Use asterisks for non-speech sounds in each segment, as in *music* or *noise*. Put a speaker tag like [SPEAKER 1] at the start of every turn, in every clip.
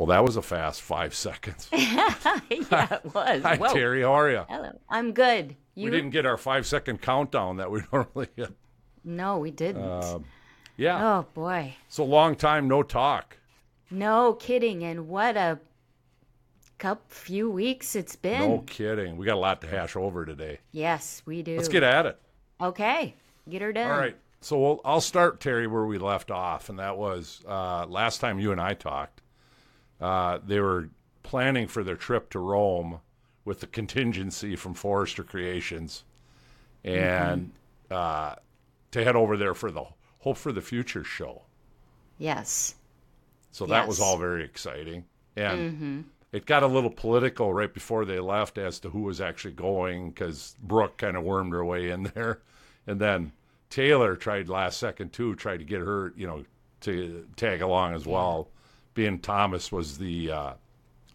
[SPEAKER 1] Well, that was a fast five seconds. *laughs*
[SPEAKER 2] yeah, it *laughs* was.
[SPEAKER 1] Hi,
[SPEAKER 2] Whoa.
[SPEAKER 1] Teri. How are you?
[SPEAKER 2] Hello. I'm good. You?
[SPEAKER 1] We didn't get our five second countdown that we *laughs* normally get.
[SPEAKER 2] No, we didn't.
[SPEAKER 1] Um, Yeah.
[SPEAKER 2] oh boy.
[SPEAKER 1] It's a long time no talk.
[SPEAKER 2] No kidding. And what a couple few weeks it's been.
[SPEAKER 1] No kidding. We got a lot to hash over today.
[SPEAKER 2] Yes, we do.
[SPEAKER 1] Let's get at it.
[SPEAKER 2] Okay. Get her done.
[SPEAKER 1] All right. So we'll, I'll start, Teri, where we left off, and that was uh, last time you and I talked. Uh, they were planning for their trip to Rome with the *laughs* contingency from Forrester Creations, and uh, to head over there for the Hope for the Future show.
[SPEAKER 2] Yes.
[SPEAKER 1] So that was all very exciting, and it got a little political right before they left as to who was actually going because Brooke kind of wormed her way in *laughs* there, and then Taylor tried last second too, tried to get her, you know, to tag along as well, being Thomas was the uh,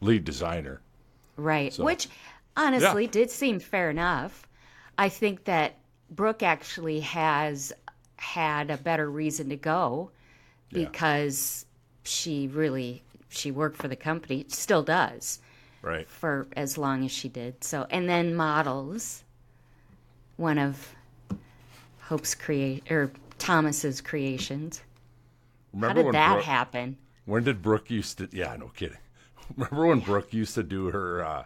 [SPEAKER 1] lead designer.
[SPEAKER 2] Right. Which honestly
[SPEAKER 1] Yeah.
[SPEAKER 2] did seem fair enough. I think that Brooke actually has had a better reason to go because she really she worked for the company, still does
[SPEAKER 1] Right.
[SPEAKER 2] for as long as she did. So and then models one of Hope's create or Thomas's creations.
[SPEAKER 1] Remember
[SPEAKER 2] How did that
[SPEAKER 1] Brooke,
[SPEAKER 2] happen?
[SPEAKER 1] When did Brooke used to? Yeah, no kidding. *laughs* Remember when Brooke used to do her? Uh,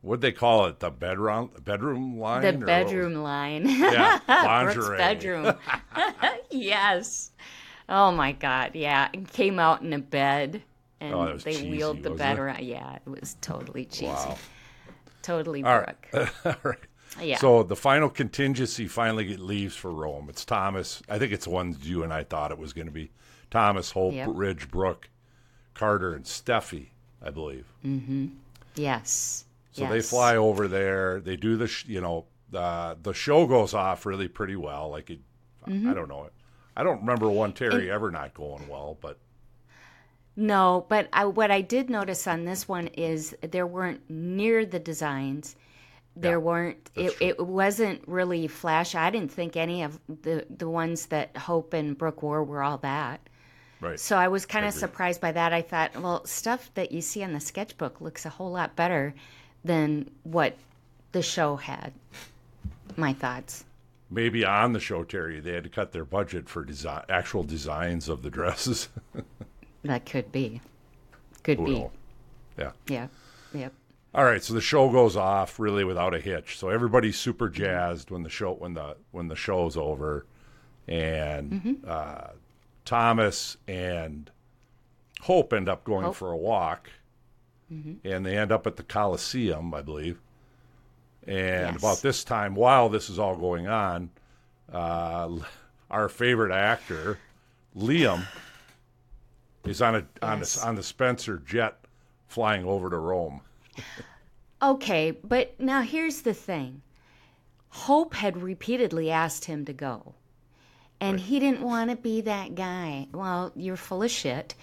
[SPEAKER 1] what'd they call it? The bedroom bedroom line.
[SPEAKER 2] The bedroom line.
[SPEAKER 1] Yeah, *laughs*
[SPEAKER 2] Brooke's bedroom. *laughs* yes. Oh my God. Yeah. And came out in a bed and
[SPEAKER 1] Oh,
[SPEAKER 2] they
[SPEAKER 1] cheesy,
[SPEAKER 2] wheeled the bed
[SPEAKER 1] it?
[SPEAKER 2] around. Yeah. It was totally cheesy.
[SPEAKER 1] Wow.
[SPEAKER 2] Totally
[SPEAKER 1] All
[SPEAKER 2] Brooke.
[SPEAKER 1] right. All right.
[SPEAKER 2] Yeah.
[SPEAKER 1] So the final contingency finally leaves for Rome. It's Thomas. I think it's the ones you and I thought it was going to be. Thomas, Hope,
[SPEAKER 2] Yep.
[SPEAKER 1] Ridge, Brooke, Carter, and Steffy, I believe.
[SPEAKER 2] yes.
[SPEAKER 1] So they fly over there. They do the, sh- you know, uh, the show goes off really pretty well. Like it,
[SPEAKER 2] Mm-hmm.
[SPEAKER 1] I don't know it. I don't remember one Teri ever not going well, but
[SPEAKER 2] No, but I, what I did notice on this one is there weren't near the designs. There
[SPEAKER 1] Yeah,
[SPEAKER 2] weren't. It, it wasn't really flash. I didn't think any of the the ones that Hope and Brooke wore were all that.
[SPEAKER 1] Right.
[SPEAKER 2] So I was kind of surprised by that. I thought, well, stuff that you see on the sketchbook looks a whole lot better than what the show had. My thoughts.
[SPEAKER 1] Maybe on the show, Teri, they had to cut their budget for design, actual designs of the dresses. *laughs*
[SPEAKER 2] That could be. Could
[SPEAKER 1] Who
[SPEAKER 2] be.
[SPEAKER 1] knows? Yeah.
[SPEAKER 2] Yeah. Yep.
[SPEAKER 1] All right, so the show goes off really without a hitch. So everybody's super jazzed when the show when the when the show's over, and uh, Thomas and Hope end up going
[SPEAKER 2] Hope.
[SPEAKER 1] for a walk, and they end up at the Coliseum, I believe. And
[SPEAKER 2] Yes.
[SPEAKER 1] about this time, while this is all going on, uh, *laughs* our favorite actor, Liam, is on a on
[SPEAKER 2] Yes.
[SPEAKER 1] a, on the Spencer jet flying over to Rome. *laughs*
[SPEAKER 2] Okay, but now here's the thing. Hope had repeatedly asked him to go. And he didn't want to be that guy. Well, you're full of shit.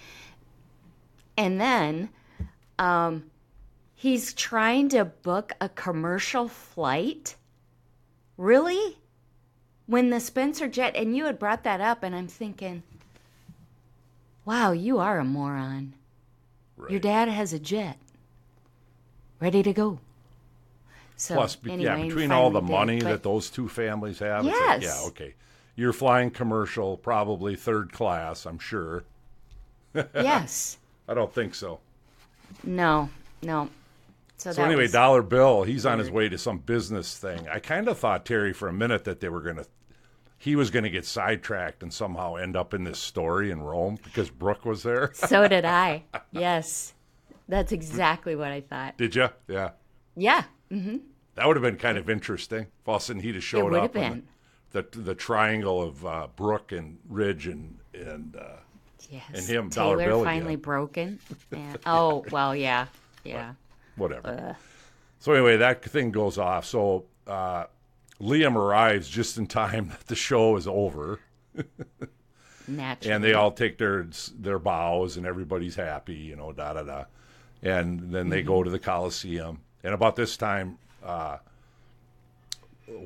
[SPEAKER 2] And then um, he's trying to book a commercial flight. Really? When the Spencer jet, and you had brought that up, and I'm thinking, wow, you are a moron.
[SPEAKER 1] Right.
[SPEAKER 2] Your dad has a jet ready to go. So,
[SPEAKER 1] Plus,
[SPEAKER 2] anyway,
[SPEAKER 1] yeah, between all the
[SPEAKER 2] did,
[SPEAKER 1] money that those two families have, it's like,
[SPEAKER 2] Yes.
[SPEAKER 1] yeah, okay. You're flying commercial, probably third class, I'm sure. *laughs*
[SPEAKER 2] yes,
[SPEAKER 1] I don't think so.
[SPEAKER 2] no, no. So,
[SPEAKER 1] So anyway, Dollar Bill, he's on his way to some business thing. I kind of thought Teri for a minute that they were going to, he was going to get sidetracked and somehow end up in this story in Rome because Brooke was there. *laughs*
[SPEAKER 2] so did I. *laughs* Yes, that's exactly what I thought.
[SPEAKER 1] Did you? Yeah,
[SPEAKER 2] Yeah, mm-hmm.
[SPEAKER 1] that would have been kind of interesting. If all of a sudden he'd have showed
[SPEAKER 2] would
[SPEAKER 1] up.
[SPEAKER 2] have
[SPEAKER 1] in The, the the triangle of uh, Brooke and Ridge and and uh,
[SPEAKER 2] yes.
[SPEAKER 1] And him, Dollar
[SPEAKER 2] Taylor
[SPEAKER 1] Bill
[SPEAKER 2] finally
[SPEAKER 1] again.
[SPEAKER 2] broken. *laughs* Yeah. Oh well, yeah, yeah.
[SPEAKER 1] whatever. So anyway, that thing goes off. So uh, Liam arrives just in time that the show is over, *laughs*
[SPEAKER 2] Naturally.
[SPEAKER 1] and they all take their their bows, and everybody's happy, you know, da da da. And then they go to the Coliseum, and about this time, uh,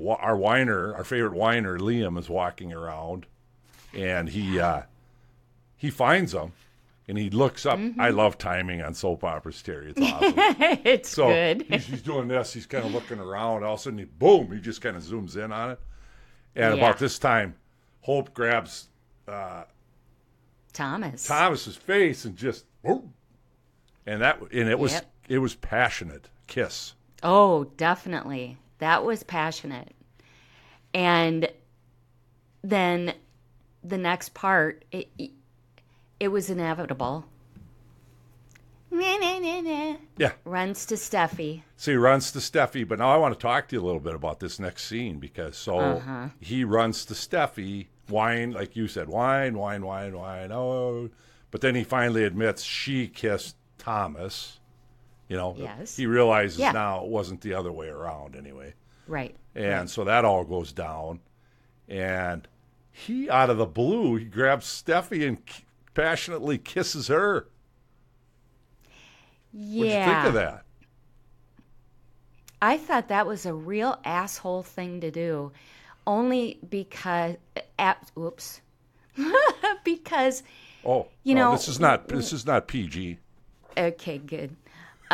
[SPEAKER 1] our whiner, our favorite whiner, Liam, is walking around, and he uh, he finds them, and he looks up. I love timing on soap operas, Teri. It's *laughs* awesome.
[SPEAKER 2] it's
[SPEAKER 1] so
[SPEAKER 2] good.
[SPEAKER 1] He's, he's doing this. He's kind of looking around. All of a sudden, he, boom! He just kind of zooms in on it. And
[SPEAKER 2] Yeah.
[SPEAKER 1] about this time, Hope grabs uh,
[SPEAKER 2] Thomas.
[SPEAKER 1] Thomas's face and just, boom. and that and it was
[SPEAKER 2] Yep.
[SPEAKER 1] it was passionate kiss.
[SPEAKER 2] Oh, definitely. That was passionate. And then the next part, it, it was inevitable. Nah, nah, nah, nah.
[SPEAKER 1] Yeah.
[SPEAKER 2] Runs to Steffy.
[SPEAKER 1] So he runs to Steffy, but now I want to talk to you a little bit about this next scene because so
[SPEAKER 2] Uh-huh.
[SPEAKER 1] he runs to Steffy, wine, like you said, wine, wine, wine, whine, oh. But then he finally admits she kissed Thomas. You know,
[SPEAKER 2] Yes.
[SPEAKER 1] he realizes
[SPEAKER 2] Yeah.
[SPEAKER 1] now it wasn't the other way around anyway.
[SPEAKER 2] Right.
[SPEAKER 1] And so that all goes down. And he, out of the blue, he grabs Steffy and passionately kisses her.
[SPEAKER 2] Yeah.
[SPEAKER 1] What'd you think of that?
[SPEAKER 2] I thought that was a real asshole thing to do, only because, at, oops, *laughs* because
[SPEAKER 1] Oh,
[SPEAKER 2] You
[SPEAKER 1] no,
[SPEAKER 2] know,
[SPEAKER 1] this is not this is not PG.
[SPEAKER 2] okay, good.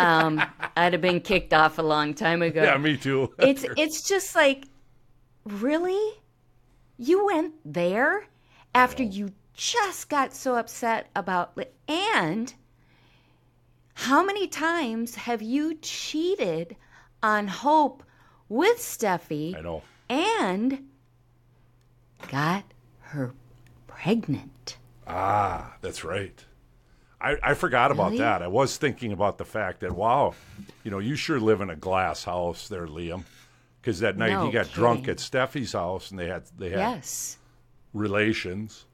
[SPEAKER 2] Um, I'd have been kicked off a long time ago.
[SPEAKER 1] Yeah, me too. *laughs*
[SPEAKER 2] it's it's just like, really, you went there after you just got so upset about and how many times have you cheated on Hope with Steffy?
[SPEAKER 1] I know.
[SPEAKER 2] and got her pregnant.
[SPEAKER 1] Ah, that's right. I, I forgot about
[SPEAKER 2] Really?
[SPEAKER 1] that. I was thinking about the fact that wow, you know, you sure live in a glass house there, Liam. Because that night
[SPEAKER 2] No
[SPEAKER 1] he got drunk at Steffy's house and they had they had
[SPEAKER 2] Yes.
[SPEAKER 1] relations.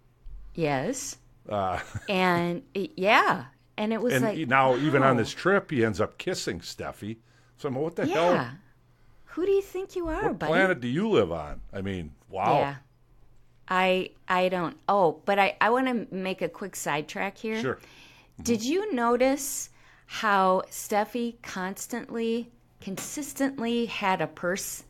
[SPEAKER 2] Yes.
[SPEAKER 1] Uh, *laughs*
[SPEAKER 2] And it- yeah. And it was
[SPEAKER 1] and
[SPEAKER 2] like
[SPEAKER 1] now even on this trip he ends up kissing Steffy. So I'm like, what the
[SPEAKER 2] Yeah.
[SPEAKER 1] hell?
[SPEAKER 2] Who do you think you are,
[SPEAKER 1] What
[SPEAKER 2] buddy?
[SPEAKER 1] planet do you live on? I mean, wow.
[SPEAKER 2] Yeah. I I don't. Oh, but I I want to make a quick sidetrack here.
[SPEAKER 1] Sure.
[SPEAKER 2] Did you notice how Steffy constantly, consistently had a purse,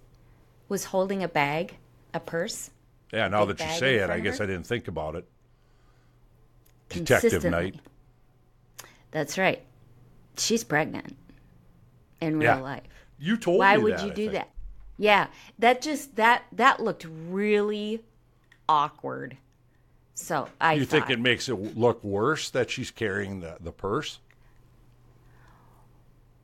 [SPEAKER 2] was holding a bag, a purse?
[SPEAKER 1] Yeah, now that you say it, I guess? I didn't think about it. Detective. Knight.
[SPEAKER 2] That's right. She's pregnant in real
[SPEAKER 1] Yeah.
[SPEAKER 2] life.
[SPEAKER 1] You told
[SPEAKER 2] Why
[SPEAKER 1] me Why
[SPEAKER 2] would
[SPEAKER 1] that,
[SPEAKER 2] you do that? Yeah, that just that that looked really awkward. So I
[SPEAKER 1] You think it makes it look worse that she's carrying the, the purse?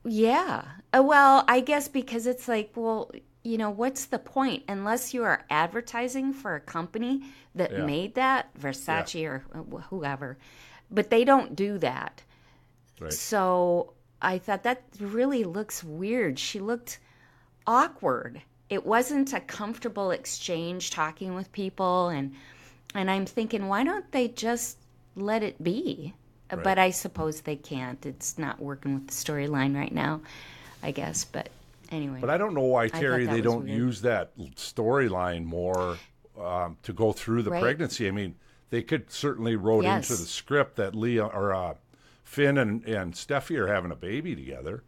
[SPEAKER 2] yeah. Uh, well, I guess because it's like, well, you know, what's the point unless you are advertising for a company that
[SPEAKER 1] Yeah.
[SPEAKER 2] made that Versace or whoever, but they don't do that.
[SPEAKER 1] Right.
[SPEAKER 2] So I thought that really looks weird. She looked awkward. It wasn't a comfortable exchange talking with people and and I'm thinking why don't they just let it be? Uh, But I suppose they can't. It's not working with the storyline right now, I guess, but anyway.
[SPEAKER 1] But I don't know why,
[SPEAKER 2] Teri,
[SPEAKER 1] they don't
[SPEAKER 2] weird.
[SPEAKER 1] use that storyline more um, to go through the
[SPEAKER 2] Right.
[SPEAKER 1] pregnancy. I mean, they could certainly wrote
[SPEAKER 2] Yes.
[SPEAKER 1] into the script that Leah or uh, Finn and, and Steffy are having a baby together.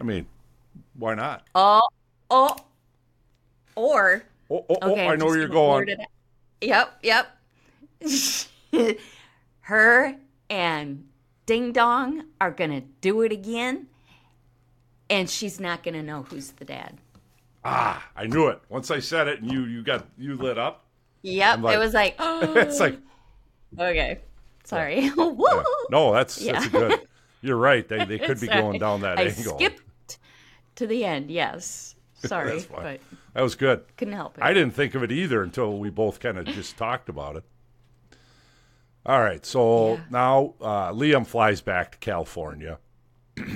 [SPEAKER 1] I mean, why not?
[SPEAKER 2] oh, oh or
[SPEAKER 1] Oh, oh, oh,
[SPEAKER 2] Okay,
[SPEAKER 1] I
[SPEAKER 2] I'm
[SPEAKER 1] know where you're going.
[SPEAKER 2] Word it out. Yep, yep. *laughs* Her and Ding Dong are gonna do it again, and she's not gonna know who's the dad.
[SPEAKER 1] Ah, I knew it. Once I said it, and you you got you lit up.
[SPEAKER 2] Yep,
[SPEAKER 1] like-
[SPEAKER 2] it was like, *laughs*
[SPEAKER 1] it's like *gasps*
[SPEAKER 2] okay, sorry. Woo! *laughs*
[SPEAKER 1] yeah. no, that's
[SPEAKER 2] Yeah.
[SPEAKER 1] that's good. You're right. They they could be going down that
[SPEAKER 2] I
[SPEAKER 1] angle.
[SPEAKER 2] skipped to the end. Yes, *laughs* sorry, but
[SPEAKER 1] That was good.
[SPEAKER 2] couldn't help it.
[SPEAKER 1] I didn't think of it either until we both kind of *laughs* just talked about it. All right, so
[SPEAKER 2] Yeah.
[SPEAKER 1] now uh, Liam flies back to California *clears throat*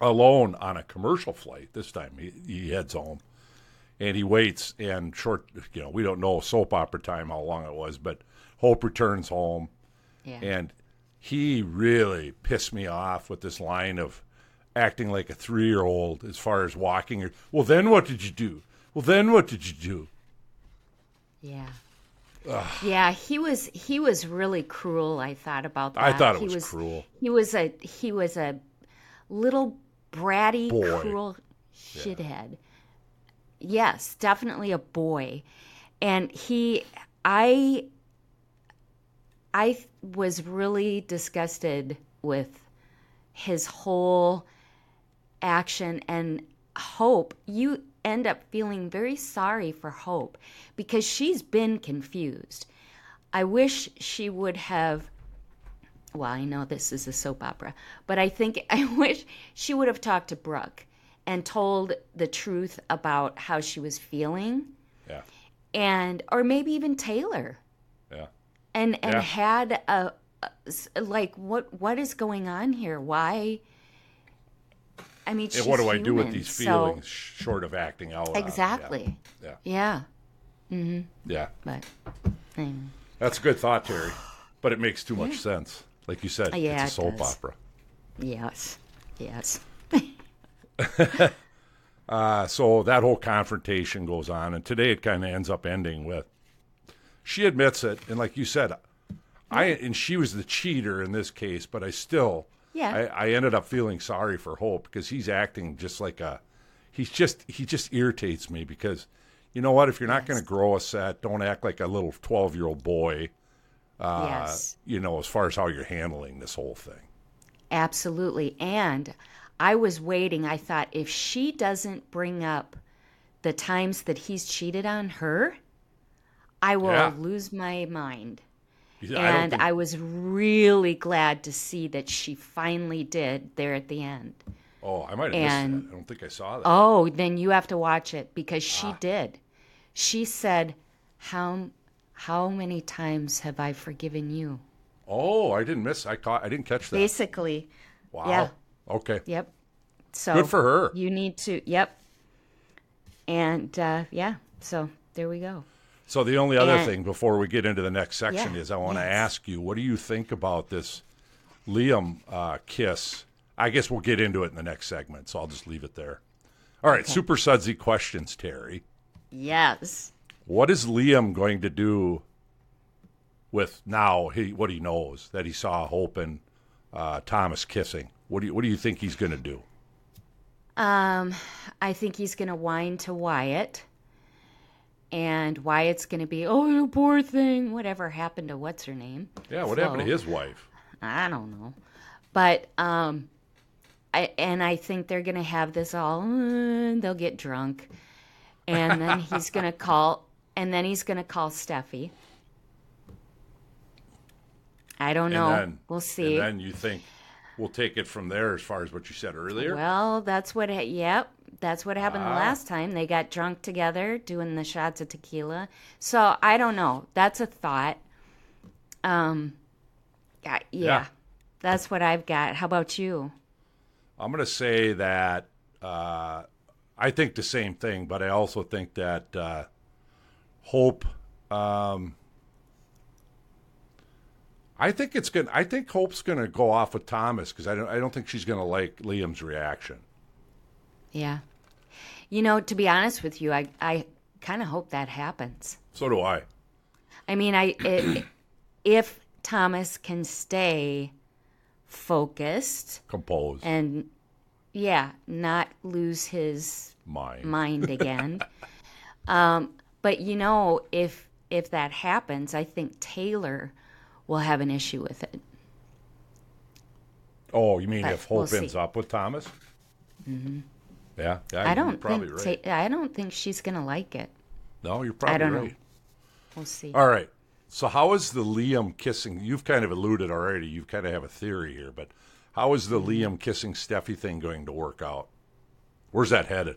[SPEAKER 1] alone on a commercial flight. This time he, he heads home and he waits. And short, you know, we don't know soap opera time how long it was, but Hope returns home
[SPEAKER 2] yeah.
[SPEAKER 1] and he really pissed me off with this line of acting like a three year old as far as walking. Or, well, then what did you do? Well, then what did you do?
[SPEAKER 2] Yeah. Yeah, he was he was really cruel. I thought about that.
[SPEAKER 1] I thought it
[SPEAKER 2] he
[SPEAKER 1] was cruel.
[SPEAKER 2] He was a he was a little bratty,
[SPEAKER 1] Boy.
[SPEAKER 2] cruel shithead. Yes, definitely a boy. And he I I was really disgusted with his whole action and Hope. You end up feeling very sorry for Hope because she's been confused. I wish she would have. Well, I know this is a soap opera, but I think *laughs* I wish she would have talked to Brooke and told the truth about how she was feeling.
[SPEAKER 1] Yeah.
[SPEAKER 2] And, or maybe even Taylor.
[SPEAKER 1] Yeah.
[SPEAKER 2] And, and
[SPEAKER 1] Yeah.
[SPEAKER 2] had a, a- like, what, what is going on here? Why? I mean,
[SPEAKER 1] And
[SPEAKER 2] she's
[SPEAKER 1] what do I do with
[SPEAKER 2] human,
[SPEAKER 1] these
[SPEAKER 2] so-
[SPEAKER 1] feelings short of acting out? loud? Yeah.
[SPEAKER 2] Exactly.
[SPEAKER 1] Yeah.
[SPEAKER 2] Yeah.
[SPEAKER 1] Yeah.
[SPEAKER 2] But.
[SPEAKER 1] That's a good thought, Teri. But it makes too much sense. Like you said,
[SPEAKER 2] Yeah,
[SPEAKER 1] it's a soap
[SPEAKER 2] does.
[SPEAKER 1] opera.
[SPEAKER 2] yes. Yes. *laughs*
[SPEAKER 1] Uh, so that whole confrontation goes on, and today it kind of ends up ending with she admits it, and like you said, I and she was the cheater in this case, but I still,
[SPEAKER 2] Yeah.
[SPEAKER 1] I, I ended up feeling sorry for Hope because he's acting just like a, he's just he just irritates me because, you know what? If you're not going to grow a set, don't act like a little twelve year old boy. Uh,
[SPEAKER 2] yes.
[SPEAKER 1] You know, as far as how you're handling this whole thing.
[SPEAKER 2] Absolutely. And I was waiting. I thought if she doesn't bring up the times that he's cheated on her, I will
[SPEAKER 1] Yeah.
[SPEAKER 2] lose my mind.
[SPEAKER 1] I
[SPEAKER 2] and
[SPEAKER 1] think-
[SPEAKER 2] I, was really glad to see that she finally did there at the end.
[SPEAKER 1] oh, I might have
[SPEAKER 2] and-
[SPEAKER 1] missed that. I don't think I saw that.
[SPEAKER 2] Oh, then you have to watch it because she
[SPEAKER 1] Ah.
[SPEAKER 2] did. She said, "How how many times have I forgiven you?"
[SPEAKER 1] Oh, I didn't miss. I caught. I didn't catch that.
[SPEAKER 2] Basically,
[SPEAKER 1] Wow.
[SPEAKER 2] yeah.
[SPEAKER 1] Okay.
[SPEAKER 2] yep. So
[SPEAKER 1] Good for her.
[SPEAKER 2] You need to, yep. And uh, yeah, so there we go.
[SPEAKER 1] So the only other
[SPEAKER 2] And-
[SPEAKER 1] thing before we get into the next section
[SPEAKER 2] Yeah,
[SPEAKER 1] is I want to
[SPEAKER 2] yes.
[SPEAKER 1] ask you, what do you think about this Liam uh, kiss? I guess we'll get into it in the next segment, so I'll just leave it there. All right, super sudsy questions, Teri.
[SPEAKER 2] Yes.
[SPEAKER 1] What is Liam going to do with now he what he knows that he saw Hope and uh, Thomas kissing? What do you what do you think he's going to do?
[SPEAKER 2] Um, I think he's going to whine to Wyatt. And why it's going to be, oh, you poor thing. Whatever happened to what's her name?
[SPEAKER 1] Yeah, what happened to his wife?
[SPEAKER 2] I don't know. But um I and I think they're going to have this all uh, they'll get drunk. And then he's going *laughs* to call and then he's going to call Steffy. I don't know.
[SPEAKER 1] And then
[SPEAKER 2] we'll see.
[SPEAKER 1] And then you think we'll take it from there as far as what you said earlier.
[SPEAKER 2] Well, that's what. ha- Yep, that's what happened the
[SPEAKER 1] Ah.
[SPEAKER 2] last time. They got drunk together, doing the shots of tequila. So I don't know. That's a thought. Um, yeah, yeah,
[SPEAKER 1] Yeah.
[SPEAKER 2] that's what I've got. How about you?
[SPEAKER 1] I'm going to say that uh, I think the same thing, but I also think that uh, Hope. Um, I think it's gonna. I think Hope's going to go off with Thomas because I don't. I don't think she's going to like Liam's reaction.
[SPEAKER 2] Yeah, you know, to be honest with you, I I kind of hope that happens.
[SPEAKER 1] So do I.
[SPEAKER 2] I mean, I it, if Thomas can stay focused
[SPEAKER 1] composed,
[SPEAKER 2] and yeah, not lose his
[SPEAKER 1] mine.
[SPEAKER 2] mind *laughs* again. um, but you know, if if that happens, I think Taylor will have an issue with it.
[SPEAKER 1] oh, you mean
[SPEAKER 2] but
[SPEAKER 1] if Hope
[SPEAKER 2] we'll
[SPEAKER 1] ends up with Thomas? Mm-hmm. Yeah, yeah.
[SPEAKER 2] I
[SPEAKER 1] you're
[SPEAKER 2] don't
[SPEAKER 1] probably
[SPEAKER 2] think
[SPEAKER 1] right.
[SPEAKER 2] I don't think she's gonna like it.
[SPEAKER 1] no, you're probably I
[SPEAKER 2] don't know. We'll see.
[SPEAKER 1] All right. So how is the Liam kissing? You've kind of alluded already. You kind of have a theory here, but how is the mm-hmm. Liam kissing Steffy thing going to work out? Where's that headed?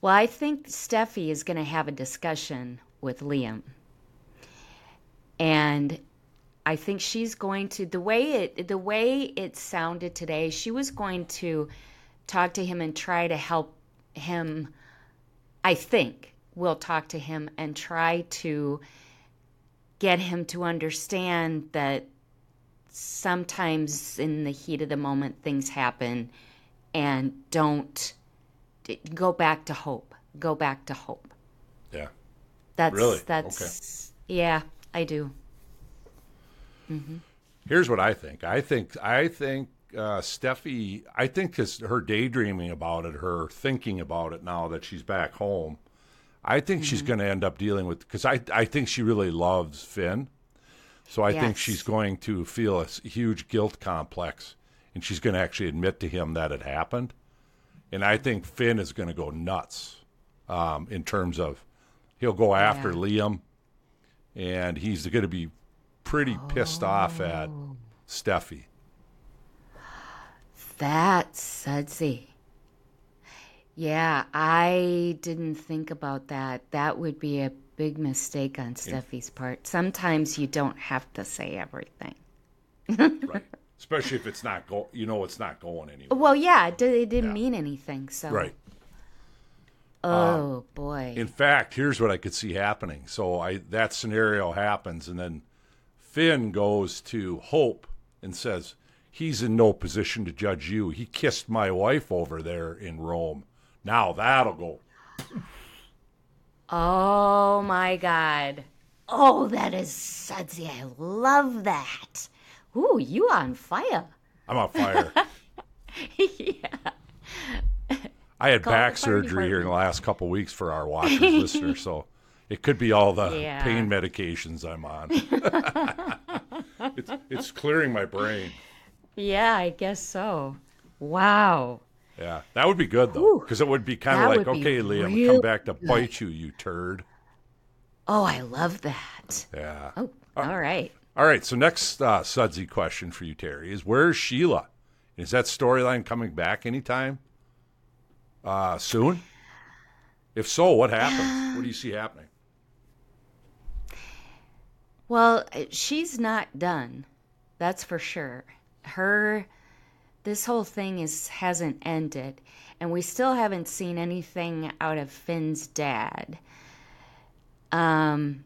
[SPEAKER 2] Well, I think Steffy is going to have a discussion with Liam. And I think she's going to the way it the way it sounded today, she was going to talk to him and try to help him I think we'll talk to him and try to get him to understand that sometimes in the heat of the moment things happen and don't go back to hope. Go back to hope.
[SPEAKER 1] Yeah.
[SPEAKER 2] That's
[SPEAKER 1] Really?
[SPEAKER 2] that's okay. yeah, I do. Mm-hmm.
[SPEAKER 1] Here's what I think. I think I think uh, Steffy. I think because her daydreaming about it, her thinking about it now that she's back home. I think she's going to end up dealing with because I I think she really loves Finn, So I think she's going to feel a huge guilt complex, and she's going to actually admit to him that it happened. And I think Finn is going to go nuts um, in terms of he'll go after
[SPEAKER 2] Yeah.
[SPEAKER 1] Liam, and he's going to be pretty pissed off at
[SPEAKER 2] Oh.
[SPEAKER 1] Steffy.
[SPEAKER 2] That's sudsy. Yeah, I didn't think about that. That would be a big mistake on Steffy's part. Sometimes you don't have to say everything.
[SPEAKER 1] right. Especially if it's not go, you know, it's not going anywhere.
[SPEAKER 2] Well, yeah, it, di- it didn't
[SPEAKER 1] Yeah.
[SPEAKER 2] mean anything. So,
[SPEAKER 1] Right.
[SPEAKER 2] Oh um, boy.
[SPEAKER 1] In fact, here's what I could see happening. So I that scenario happens, and then Finn goes to Hope and says he's in no position to judge you. He kissed my wife over there in Rome. Now that'll go.
[SPEAKER 2] Oh my God. Oh, that is sudsy. I love that. Ooh, you on fire.
[SPEAKER 1] I'm on fire. *laughs*
[SPEAKER 2] yeah.
[SPEAKER 1] I had
[SPEAKER 2] Call
[SPEAKER 1] back surgery here in the last couple weeks for our watchers listeners, *laughs* so it could be all the
[SPEAKER 2] Yeah.
[SPEAKER 1] pain medications I'm on. *laughs* it's, it's clearing my brain.
[SPEAKER 2] Yeah, I guess so. Wow.
[SPEAKER 1] Yeah, that would be good though, because it would be kind of like, okay, Liam, come back to bite you, you turd.
[SPEAKER 2] Oh, I love that.
[SPEAKER 1] Yeah.
[SPEAKER 2] Oh, all right.
[SPEAKER 1] All right. So next uh, sudsy question for you, Teri, is where's Sheila? Is that storyline coming back anytime uh, soon? If so, what happens? What do you see happening?
[SPEAKER 2] Well, she's not done. That's for sure. Her this whole thing is hasn't ended and we still haven't seen anything out of Finn's dad. Um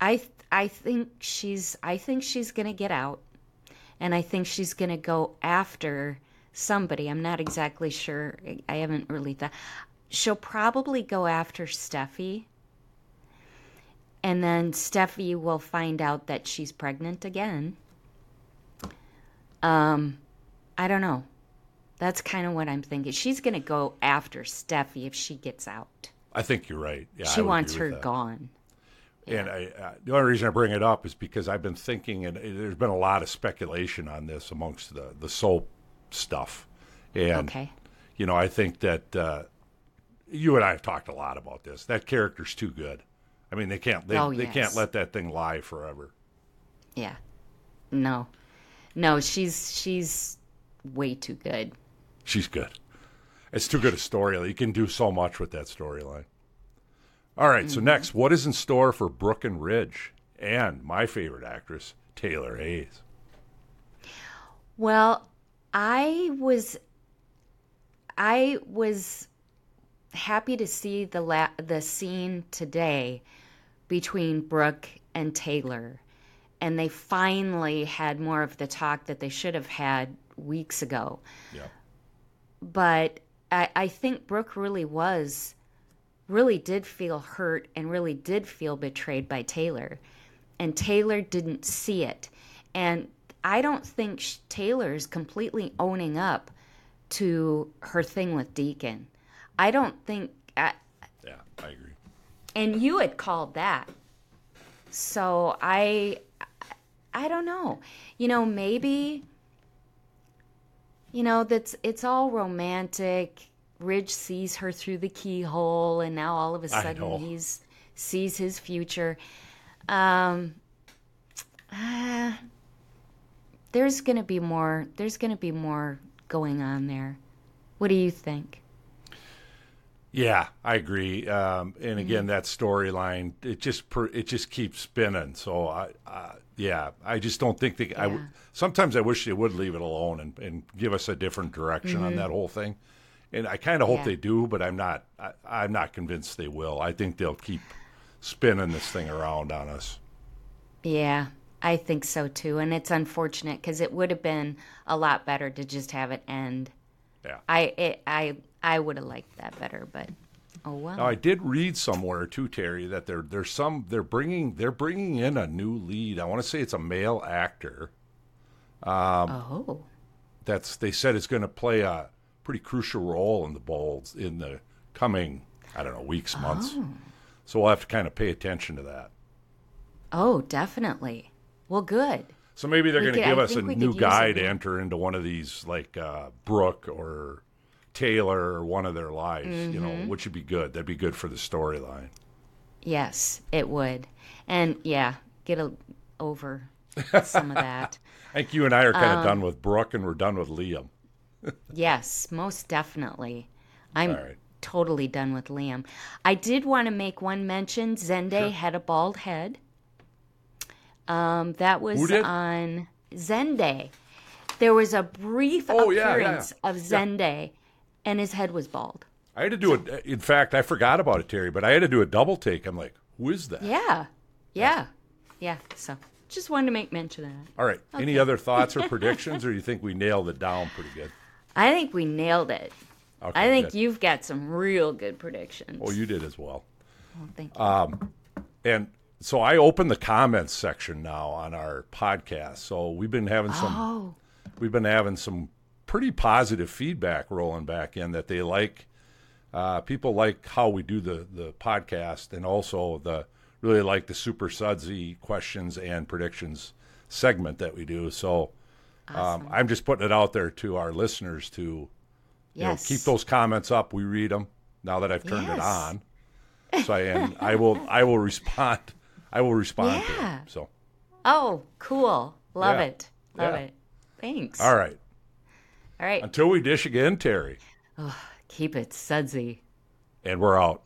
[SPEAKER 2] I I think she's I think she's going to get out and I think she's going to go after somebody. I'm not exactly sure. I haven't really thought. She'll probably go after Steffy and then Steffy will find out that she's pregnant again. Um, I don't know. That's kind of what I'm thinking. She's going to go after Steffy if she gets out.
[SPEAKER 1] I think you're right. Yeah,
[SPEAKER 2] she wants her
[SPEAKER 1] that.
[SPEAKER 2] gone.
[SPEAKER 1] And I, uh, the only reason I bring it up is because I've been thinking, and there's been a lot of speculation on this amongst the the soap stuff. And
[SPEAKER 2] Okay.
[SPEAKER 1] you know, I think that uh, you and I have talked a lot about this. That character's too good. I mean, they can't they,
[SPEAKER 2] Oh,
[SPEAKER 1] they can't let that thing lie forever.
[SPEAKER 2] Yeah. No. No, she's she's way too good.
[SPEAKER 1] She's good. It's too good a storyline. You can do so much with that storyline. All right,
[SPEAKER 2] Mm-hmm.
[SPEAKER 1] so next, what is in store for Brooke and Ridge and my favorite actress, Taylor Hayes?
[SPEAKER 2] Well, I was I was happy to see the la- the scene today between Brooke and Taylor. And they finally had more of the talk that they should have had weeks ago.
[SPEAKER 1] Yeah.
[SPEAKER 2] But I, I think Brooke really was, really did feel hurt and really did feel betrayed by Taylor. And Taylor didn't see it. And I don't think sh- Taylor is completely owning up to her thing with Deacon. I don't think, I,
[SPEAKER 1] Yeah, I agree.
[SPEAKER 2] and you had called that. So I I don't know. You know, maybe you know that's it's all romantic. Ridge sees her through the keyhole and now all of a sudden he's sees his future. Um uh, there's going to be more there's going to be more going on there. What do you think?
[SPEAKER 1] Yeah, I agree. Um, and
[SPEAKER 2] Mm-hmm.
[SPEAKER 1] again, that storyline it just it just keeps spinning. So I, uh, yeah, I just don't think they. I w-
[SPEAKER 2] Yeah.
[SPEAKER 1] sometimes I wish they would leave it alone and, and give us a different direction on that whole thing. And I kind of hope
[SPEAKER 2] Mm-hmm. Yeah.
[SPEAKER 1] they do, but I'm not. I, I'm not convinced they will. I think they'll keep spinning this thing around on us.
[SPEAKER 2] Yeah, I think so too. And it's unfortunate because it would have been a lot better to just have it end.
[SPEAKER 1] Yeah.
[SPEAKER 2] I it, I I would have liked that better, but oh well.
[SPEAKER 1] Now I did read somewhere too, Teri, that they're there's some they're bringing they're bringing in a new lead. I want to say it's a male actor.
[SPEAKER 2] oh,
[SPEAKER 1] that's they said is going to play a pretty crucial role in the bowls in the coming I don't know weeks months. So we'll have to kind of pay attention to that.
[SPEAKER 2] oh, definitely. Well, good.
[SPEAKER 1] So maybe they're going to give
[SPEAKER 2] I
[SPEAKER 1] us a new guy to enter into one of these, like uh, Brooke or Taylor or one of their lives, you know,
[SPEAKER 2] Mm-hmm.
[SPEAKER 1] which would be good. That'd be good for the storyline.
[SPEAKER 2] Yes, it would. And yeah, get a, over *laughs* some of that.
[SPEAKER 1] I think you and I are
[SPEAKER 2] Um,
[SPEAKER 1] kind of done with Brooke and we're done with Liam. *laughs*
[SPEAKER 2] Yes, most definitely. I'm
[SPEAKER 1] right.
[SPEAKER 2] totally done with Liam. I did want to make one mention. Zende had a bald head. Um, that was on Zende. There was a brief
[SPEAKER 1] Oh, yeah, yeah,
[SPEAKER 2] appearance
[SPEAKER 1] yeah.
[SPEAKER 2] of Zende, and his head was bald.
[SPEAKER 1] I had to do it. In fact, I forgot about it, Teri, but I had to do a double take. I'm like, who is that?
[SPEAKER 2] Yeah, yeah, yeah. So just wanted to make mention of that.
[SPEAKER 1] All right. Any other thoughts or *laughs* predictions, or you think we nailed it down pretty good?
[SPEAKER 2] I think we nailed it.
[SPEAKER 1] Okay,
[SPEAKER 2] I think
[SPEAKER 1] good.
[SPEAKER 2] you've got some real good predictions.
[SPEAKER 1] Oh, you did as well.
[SPEAKER 2] Oh, thank you.
[SPEAKER 1] Um, and so I opened the comments section now on our podcast. So we've been having some
[SPEAKER 2] oh,
[SPEAKER 1] we've been having some pretty positive feedback rolling back in that they like uh, people like how we do the the podcast and also the really like the super sudsy questions and predictions segment that we do. So um, I'm just putting it out there to our listeners to you know, keep those comments up. We read them now that I've turned it on. So I and I will I will respond. I will respond to
[SPEAKER 2] Yeah.
[SPEAKER 1] them. So
[SPEAKER 2] Oh, cool. Love
[SPEAKER 1] Yeah.
[SPEAKER 2] it. Love
[SPEAKER 1] Yeah.
[SPEAKER 2] it. Thanks.
[SPEAKER 1] all right.
[SPEAKER 2] All right.
[SPEAKER 1] Until we dish again, Teri,
[SPEAKER 2] Keep it sudsy.
[SPEAKER 1] and we're out.